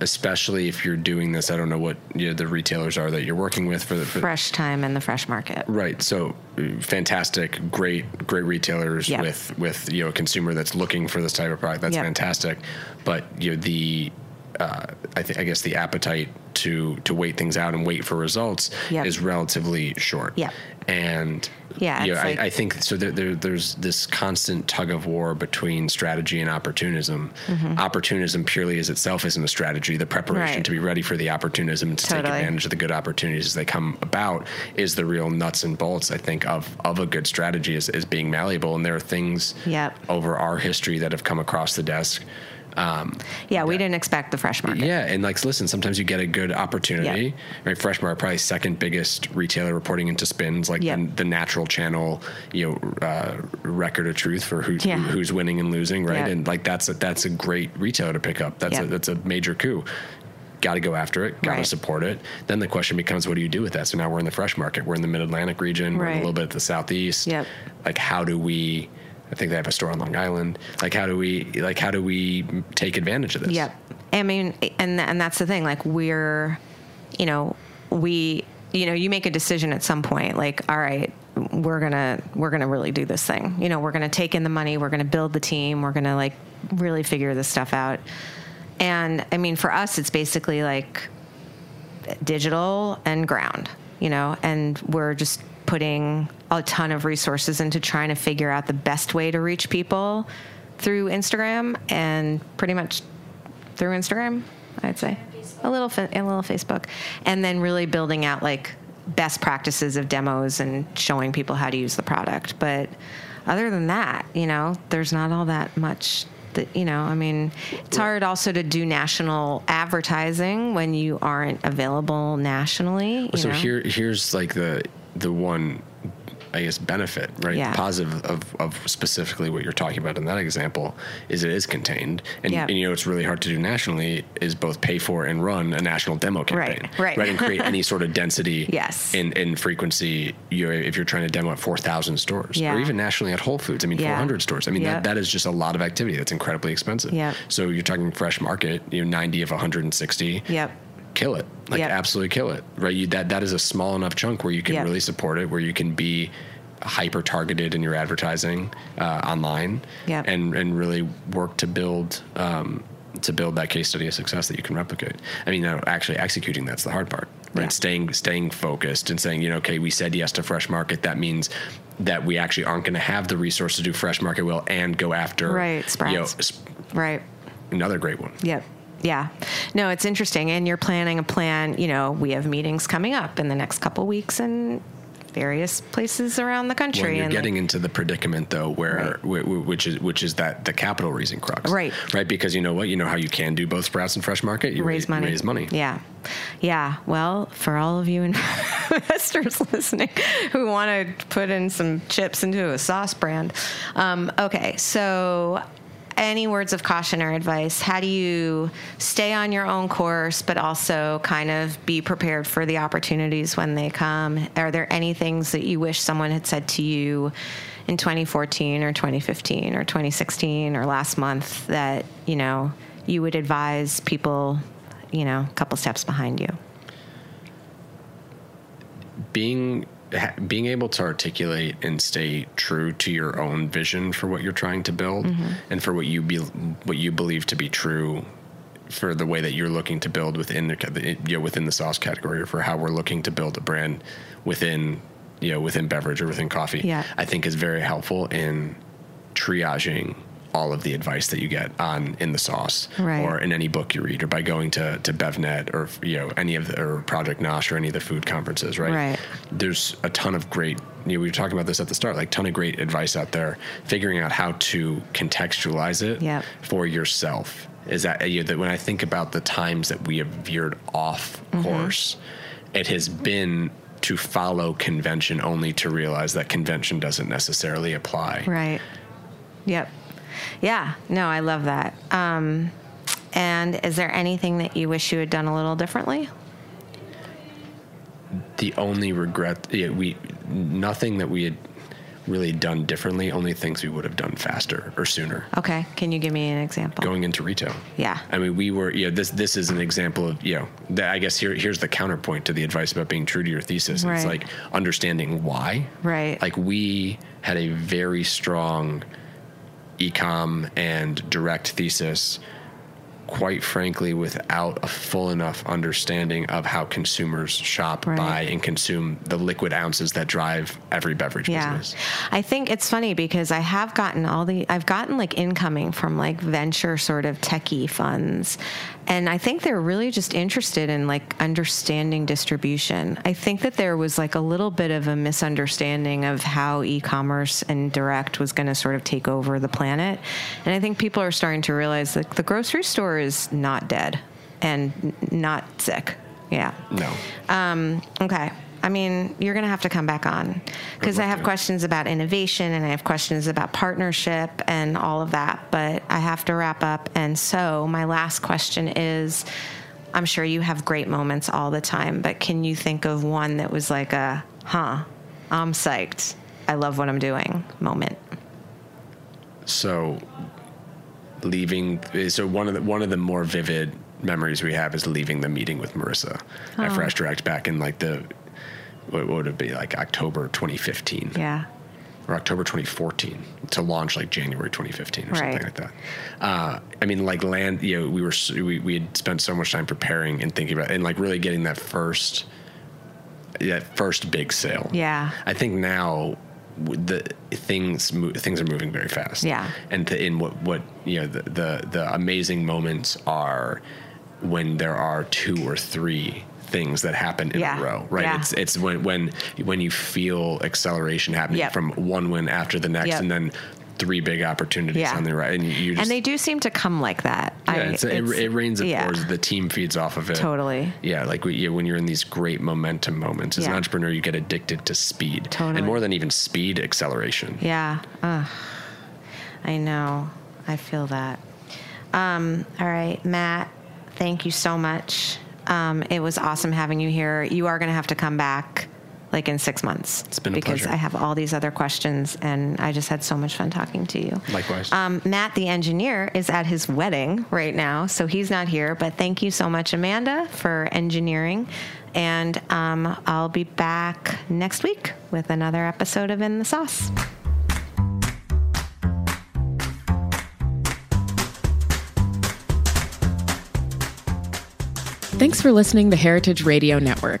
Especially if you're doing this, I don't know what you know, the retailers are that you're working with for the for, Fresh time in the fresh market. Right. So uh, fantastic, great, great retailers Yeah. with with you know a consumer that's looking for this type of product. That's Yeah. fantastic. But you know the uh, I think I guess the appetite to to wait things out and wait for results Yep. is relatively short. Yep. And Yeah, you know, I, like- I think so. There, there, there's this constant tug of war between strategy and opportunism. Opportunism purely as itself isn't a strategy. The preparation Mm-hmm. Right. to be ready for the opportunism and to take advantage of the good opportunities as they come about is the real nuts and bolts. I think of of a good strategy is, is being malleable. And there are things Yep. over our history that have come across the desk. Um, Yeah, we didn't expect the fresh market. yeah, and like, listen, sometimes you get a good opportunity. Yep. Right, Freshmart probably second biggest retailer reporting into SPINS, like Yep. the, the natural channel, you know, uh, record of truth for who, Yeah. who's winning and losing, right? Yep. And like that's a, that's a great retailer to pick up. That's a, that's a major coup. Got to go after it. Got to Right. support it. Then the question becomes, what do you do with that? So now we're in the fresh market. We're in the Mid Atlantic region. We're in a little bit of the Southeast. Yep. Like, how do we? I think they have a store on Long Island. Like, how do we? Like, how do we take advantage of this? Yep. I mean, and and that's the thing. Like we're, you know, we, you know, you make a decision at some point. Like, all right, we're gonna we're gonna really do this thing. You know, we're gonna take in the money. We're gonna build the team. We're gonna like really figure this stuff out. And I mean, for us, it's basically like digital and ground, you know, and we're just putting a ton of resources into trying to figure out the best way to reach people through Instagram and pretty much through Instagram, I'd say. A little fa- a little Facebook and then really building out like best practices of demos and showing people how to use the product. But other than that, you know, there's not all that much that you know, I mean, it's hard also to do national advertising when you aren't available nationally, you so know? here here's like the the one I guess benefit, right? Yeah. Positive of, of specifically what you're talking about in that example is it is contained. And, Yeah. and you know it's really hard to do nationally is both pay for and run a national demo campaign. right. Right. right And create any sort of density Yes. in, in frequency you know, if you're trying to demo at four thousand stores. Yeah. Or even nationally at Whole Foods. I mean Yeah. four hundred stores. I mean Yeah. that, that is just a lot of activity that's incredibly expensive. Yeah. So you're talking fresh market, you know, ninety of hundred and sixty Yep. Kill it like Yep. absolutely kill it right you that that is a small enough chunk where you can Yep. really support it where you can be hyper targeted in your advertising uh, online Yep. and and really work to build um, to build that case study of success that you can replicate i mean now actually executing that's the hard part right Yeah. staying staying focused and saying you know okay we said yes to fresh market that means that we actually aren't going to have the resource to do fresh market well and go after Right, you know, sp- Right. another great one Yep. Yeah. No, it's interesting. And you're planning a plan. You know, we have meetings coming up in the next couple weeks in various places around the country. When you're and getting into the predicament though, where whi- which is which is that the capital raising crux, Right. Right, because you know what, you know how you can do both sprouts and fresh market. You raise money. Raise money. Yeah. Yeah. Well, for all of you investors listening who want to put in some chips into a sauce brand. Um, okay. So, any words of caution or advice? How do you stay on your own course, but also kind of be prepared for the opportunities when they come? Are there any things that you wish someone had said to you in 2014 or 2015 or 2016 or last month that, you know, you would advise people, you know, a couple steps behind you? being being able to articulate and stay true to your own vision for what you're trying to build Mm-hmm. and for what you be what you believe to be true for the way that you're looking to build within the you know within the sauce category or for how we're looking to build a brand within you know within beverage or within coffee Yeah. I think is very helpful in triaging all of the advice that you get on in the sauce Right. or in any book you read or by going to, to BevNet or you know any of the or Project Nosh or any of the food conferences, right? Right. There's a ton of great you know, we were talking about this at the start, like ton of great advice out there, figuring out how to contextualize it Yep. for yourself. Is that, you know, that when I think about the times that we have veered off Mm-hmm. course, it has been to follow convention only to realize that convention doesn't necessarily apply. Right. Yep. Yeah. No, I love that. Um, and is there anything that you wish you had done a little differently? the only regret yeah, we nothing that we had really done differently only things we would have done faster or sooner Okay. Can you give me an example? going into retail Yeah. i mean we were you know this this is an example of you know that i guess here here's the counterpoint to the advice about being true to your thesis Right. it's like understanding why Right. like we had a very strong ecom and direct thesis quite frankly, without a full enough understanding of how consumers shop, Right. buy, and consume the liquid ounces that drive every beverage Yeah. business. I think it's funny because I have gotten all the I've gotten like incoming from like venture sort of techie funds. And I think they're really just interested in like understanding distribution. I think that there was like a little bit of a misunderstanding of how e-commerce and direct was going to sort of take over the planet. And I think people are starting to realize that the grocery store is not dead and n- not sick. Yeah. No. Um, okay. I mean, you're going to have to come back on because I have questions about innovation and I have questions about partnership and all of that. But I have to wrap up. And so, my last question is I'm sure you have great moments all the time, but can you think of one that was like a, huh, I'm psyched. I love what I'm doing moment? So leaving so one of the one of the more vivid memories we have is leaving the meeting with Marissa Oh. at Fresh Direct back in like the what would it be like October 2015 Yeah. or October 2014 to launch like January 2015 or Right. something like that. Uh, I mean, like land, you know, we were we we had spent so much time preparing and thinking about and like really getting that first that first big sale. Yeah. I think now the things things are moving very fast. Yeah. and to, in what what you know the, the the amazing moments are when there are two or three things that happen in Yeah. a row. Right. Yeah. It's it's when when when you feel acceleration happening Yep. from one win after the next, Yep. and then three big opportunities Yeah. on the right, and you, just and they do seem to come like that. yeah, I- it's, it, it rains and yeah. pours. The team feeds off of it. Totally. Yeah, like we, yeah, when you're in these great momentum moments as an entrepreneur, you get addicted to speed, Totally. and more than even speed, acceleration. Yeah. I know. I feel that. Um, all right, Matt, thank you so much. Um, it was awesome having you here. You are going to have to come back like in six months. It's been a because pleasure. I have all these other questions, and I just had so much fun talking to you. Likewise. Um, Matt, the engineer, is at his wedding right now, so he's not here. But thank you so much, Amanda, for engineering. And um, I'll be back next week with another episode of In the Sauce. Thanks for listening to Heritage Radio Network,